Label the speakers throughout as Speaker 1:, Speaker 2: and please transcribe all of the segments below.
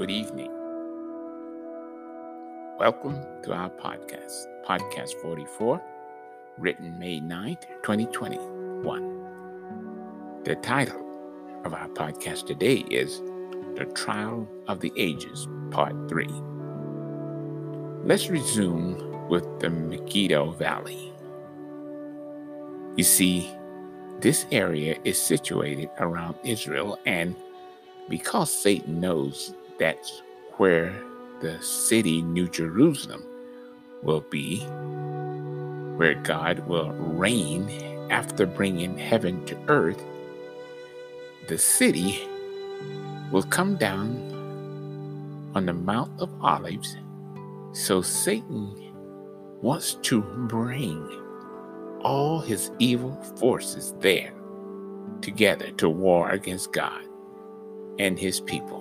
Speaker 1: Good evening. Welcome to our podcast, Podcast 44, written May 9th, 2021. The title of our podcast today is The Trial of the Ages, Part 3. Let's resume with the Megiddo Valley. You see, this area is situated around Israel, and because Satan knows that's where the city, New Jerusalem, will be, where God will reign after bringing heaven to earth, the city will come down on the Mount of Olives. So Satan wants to bring all his evil forces there together to war against God and his people.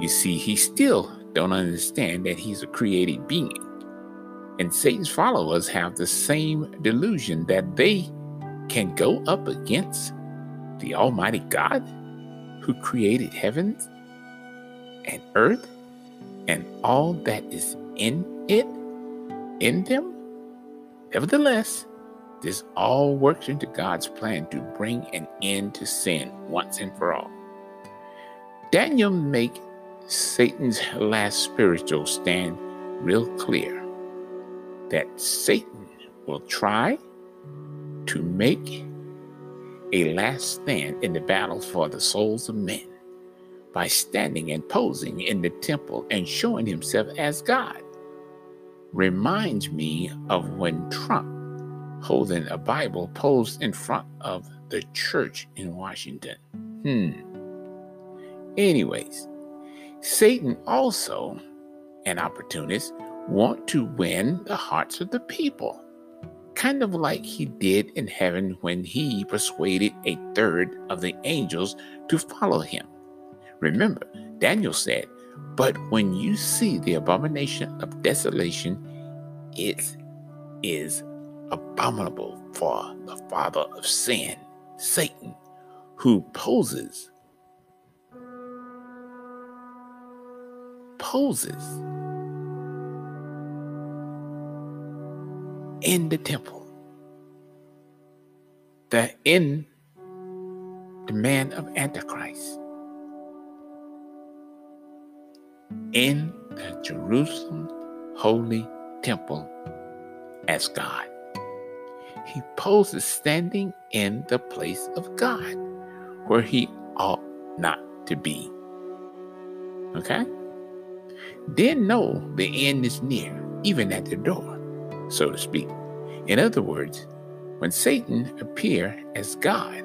Speaker 1: You see, he still don't understand that he's a created being. And Satan's followers have the same delusion that they can go up against the Almighty God who created heavens and earth and all that is in it, in them. Nevertheless, this all works into God's plan to bring an end to sin once and for all. Daniel make Satan's last spiritual stand real clear that Satan will try to make a last stand in the battle for the souls of men by standing and posing in the temple and showing himself as God. Reminds me of when Trump holding a Bible posed in front of the church in Washington. Hmm. Anyways, Satan also, an opportunist, want to win the hearts of the people, kind of like he did in heaven when he persuaded a third of the angels to follow him. Remember, Daniel said, But when you see the abomination of desolation, it is abominable for the father of sin, Satan, who poses poses in the temple. The in the man of Antichrist in the Jerusalem holy temple as God. He poses standing in the place of God where he ought not to be. Okay? Then know the end is near, even at the door, so to speak. In other words, when Satan appear as God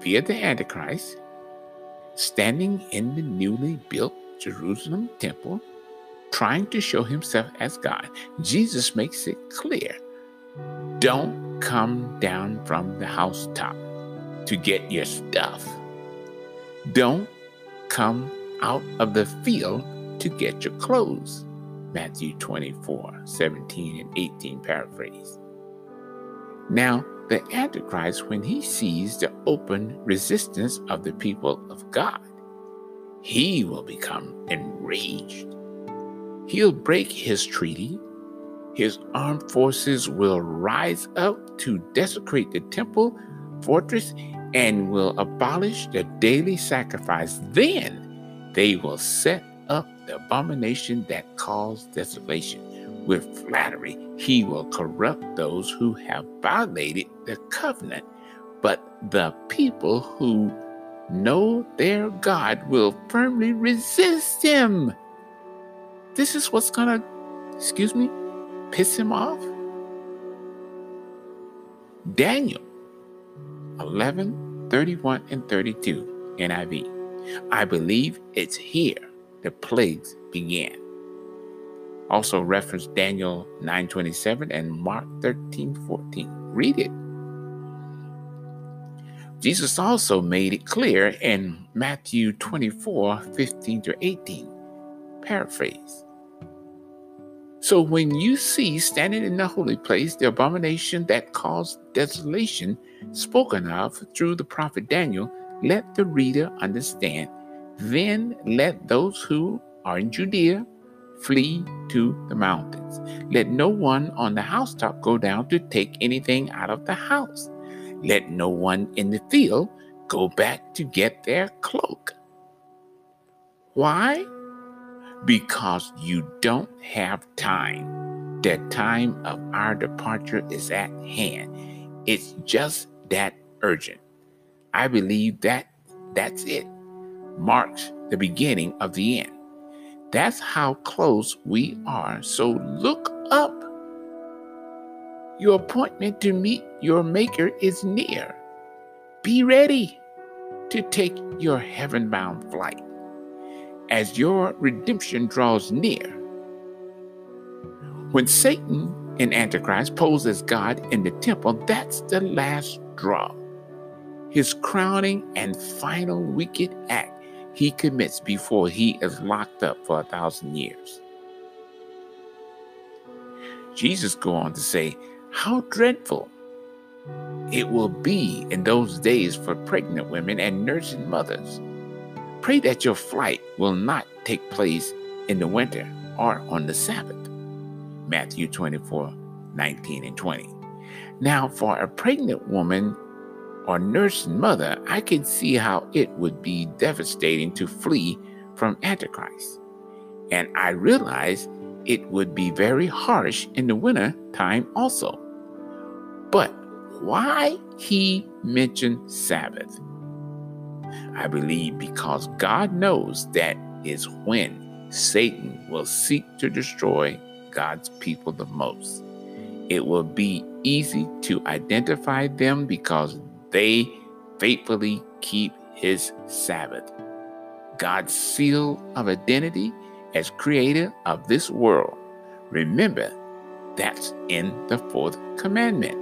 Speaker 1: via the Antichrist, standing in the newly built Jerusalem temple, trying to show himself as God, Jesus makes it clear don't come down from the housetop to get your stuff. Don't come out of the field to get your clothes. Matthew 24, 17 and 18 paraphrase. Now, the Antichrist, when he sees the open resistance of the people of God, he will become enraged. He'll break his treaty. His armed forces will rise up to desecrate the temple fortress and will abolish the daily sacrifice. Then they will set the abomination that caused desolation. With flattery, he will corrupt those who have violated the covenant. But the people who know their God will firmly resist him. This is what's gonna, excuse me, piss him off. Daniel 11, 31, and 32, NIV. I believe it's here the plagues began. Also reference Daniel 9:27 and Mark 13:14. Read it. Jesus also made it clear in Matthew 24, 15 to 18. Paraphrase. So when you see standing in the holy place the abomination that caused desolation spoken of through the prophet Daniel, let the reader understand Then let those who are in Judea flee to the mountains. Let no one on the housetop go down to take anything out of the house. Let no one in the field go back to get their cloak. Why? Because you don't have time. The time of our departure is at hand. It's just that urgent. I believe that that's it. Marks the beginning of the end. That's how close we are. So look up. Your appointment to meet your Maker is near. Be ready to take your heaven bound flight as your redemption draws near. When Satan and Antichrist pose as God in the temple, that's the last draw. His crowning and final wicked act he commits before he is locked up for a thousand years. Jesus go on to say, How dreadful it will be in those days for pregnant women and nursing mothers. Pray that your flight will not take place in the winter or on the Sabbath. Matthew 24, 19 and 20. Now, for a pregnant woman or nursing mother, I can see how it would be devastating to flee from Antichrist. And I realize it would be very harsh in the winter time also. But why he mentioned Sabbath? I believe because God knows that is when Satan will seek to destroy God's people the most. It will be easy to identify them because they faithfully keep his Sabbath. God's seal of identity as creator of this world. Remember, that's in the fourth commandment.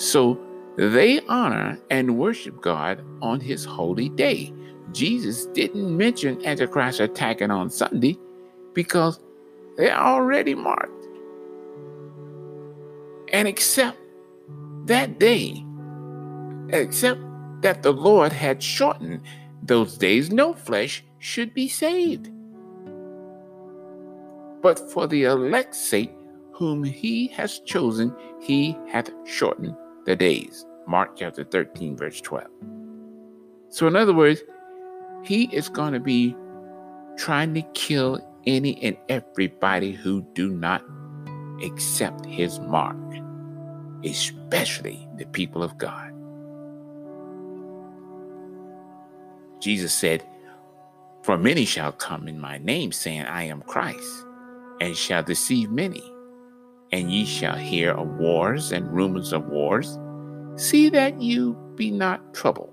Speaker 1: So they honor and worship God on his holy day. Jesus didn't mention Antichrist attacking on Sunday because they're already marked. And except that day, except that the Lord had shortened those days, no flesh should be saved. But for the elect's sake, whom he has chosen, he hath shortened the days. Mark chapter 13, verse 12. So, in other words, he is going to be trying to kill any and everybody who do not accept his mark, especially the people of God. Jesus said, For many shall come in my name, saying, I am Christ, and shall deceive many. And ye shall hear of wars and rumors of wars. See that you be not troubled.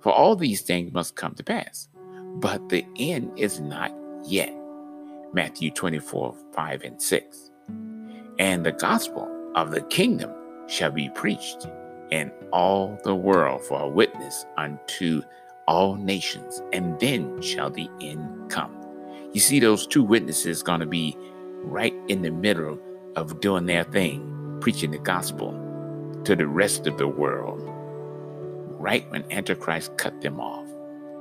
Speaker 1: For all these things must come to pass, but the end is not yet. Matthew 24, 5 and 6. And the gospel of the kingdom shall be preached in all the world for a witness unto all nations, and then shall the end come. You see, those two witnesses going to be right in the middle of doing their thing, preaching the gospel to the rest of the world, right when Antichrist cut them off.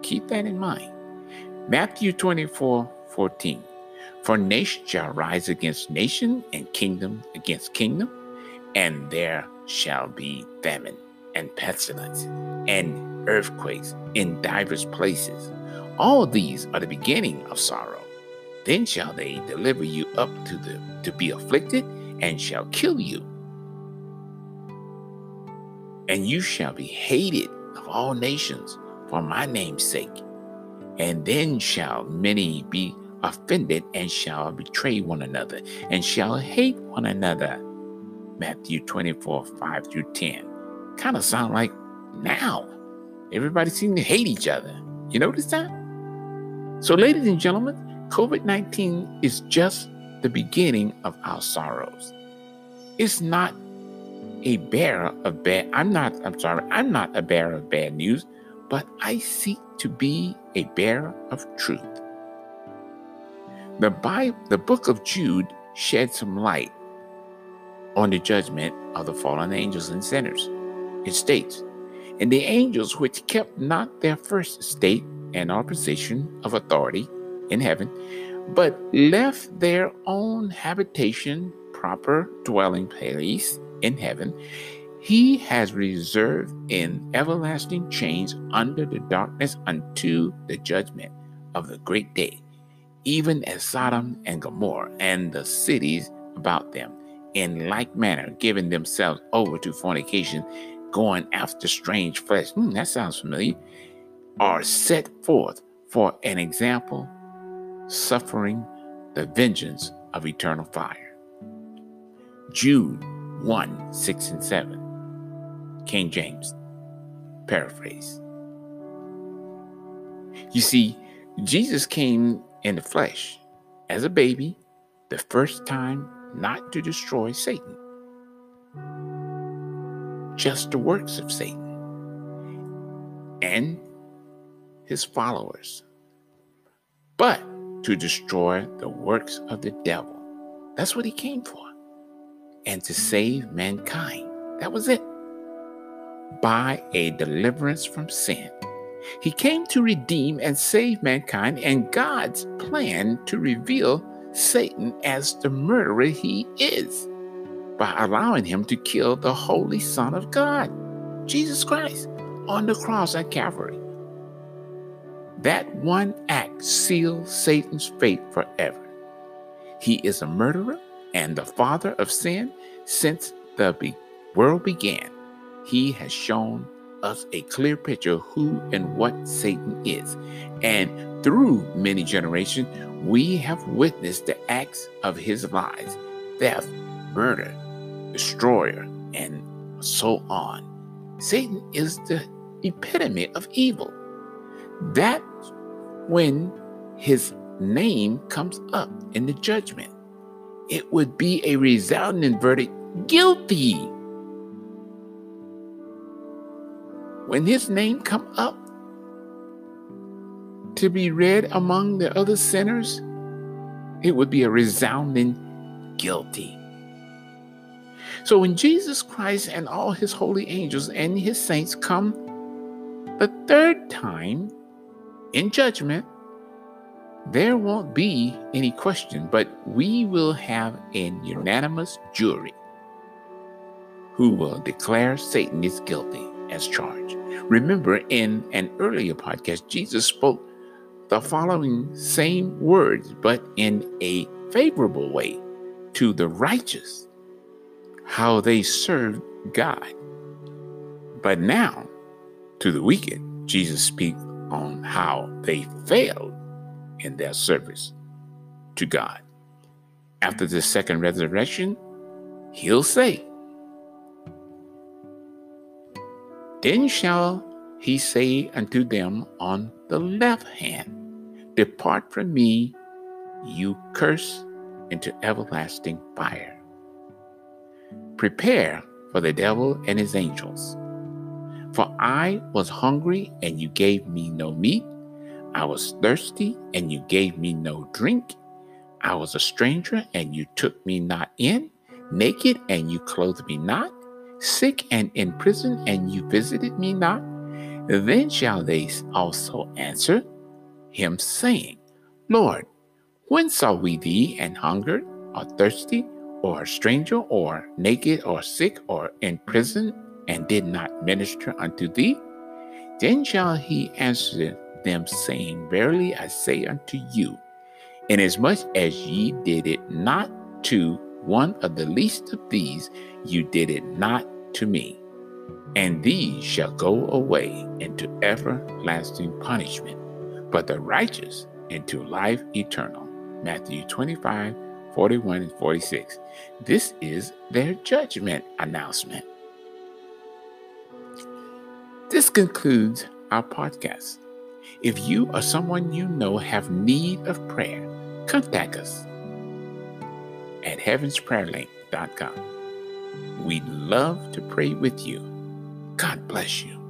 Speaker 1: Keep that in mind. Matthew 24 14. For nation shall rise against nation, and kingdom against kingdom, and there shall be famine and pestilence and earthquakes in divers places. All these are the beginning of sorrow. Then shall they deliver you up to them to be afflicted, and shall kill you. And you shall be hated of all nations for my name's sake. And then shall many be offended and shall betray one another and shall hate one another. Matthew 24, 5 through 10. Kind of sound like now. Everybody seemed to hate each other. You notice that? So, ladies and gentlemen, COVID 19 is just the beginning of our sorrows. It's not a bearer of bad, I'm not, I'm sorry, I'm not a bearer of bad news, but I seek to be a bearer of truth. The Bible, the book of Jude shed some light on the judgment of the fallen angels and sinners. It states, and the angels which kept not their first state and our position of authority in heaven, but left their own habitation, proper dwelling place in heaven, he has reserved in everlasting chains under the darkness unto the judgment of the great day, even as Sodom and Gomorrah and the cities about them, in like manner, giving themselves over to fornication, going after strange flesh. Hmm, that sounds familiar. Are set forth for an example, suffering the vengeance of eternal fire. Jude 1 6 and 7. King James. Paraphrase. You see, Jesus came in the flesh as a baby the first time not to destroy Satan, just the works of Satan and his followers, but to destroy the works of the devil. That's what he came for. And to save mankind. That was it by a deliverance from sin. He came to redeem and save mankind, and God's plan to reveal Satan as the murderer he is by allowing him to kill the Holy Son of God, Jesus Christ, on the cross at Calvary. That one act sealed Satan's fate forever. He is a murderer and the father of sin since the be- world began he has shown us a clear picture who and what Satan is. And through many generations, we have witnessed the acts of his lies theft, murder, destroyer, and so on. Satan is the epitome of evil. That's when his name comes up in the judgment. It would be a resounding verdict guilty. when his name come up to be read among the other sinners, it would be a resounding guilty. So when Jesus Christ and all his holy angels and his saints come the third time in judgment, there won't be any question, but we will have an unanimous jury who will declare Satan is guilty as charged. Remember, in an earlier podcast, Jesus spoke the following same words, but in a favorable way to the righteous, how they served God. But now, to the wicked, Jesus speaks on how they failed in their service to God. After the second resurrection, he'll say, Then shall he say unto them on the left hand, Depart from me, you curse, into everlasting fire. Prepare for the devil and his angels. For I was hungry, and you gave me no meat. I was thirsty, and you gave me no drink. I was a stranger, and you took me not in. Naked, and you clothed me not sick and in prison, and you visited me not? Then shall they also answer him, saying, Lord, when saw we thee and hungered, or thirsty, or a stranger, or naked, or sick, or in prison, and did not minister unto thee? Then shall he answer them, saying, Verily I say unto you, inasmuch as ye did it not to one of the least of these, you did it not to me, and these shall go away into everlasting punishment, but the righteous into life eternal. Matthew 25, 41 and 46. This is their judgment announcement. This concludes our podcast. If you or someone you know have need of prayer, contact us at heavensprayerlink.com. We'd love to pray with you. God bless you.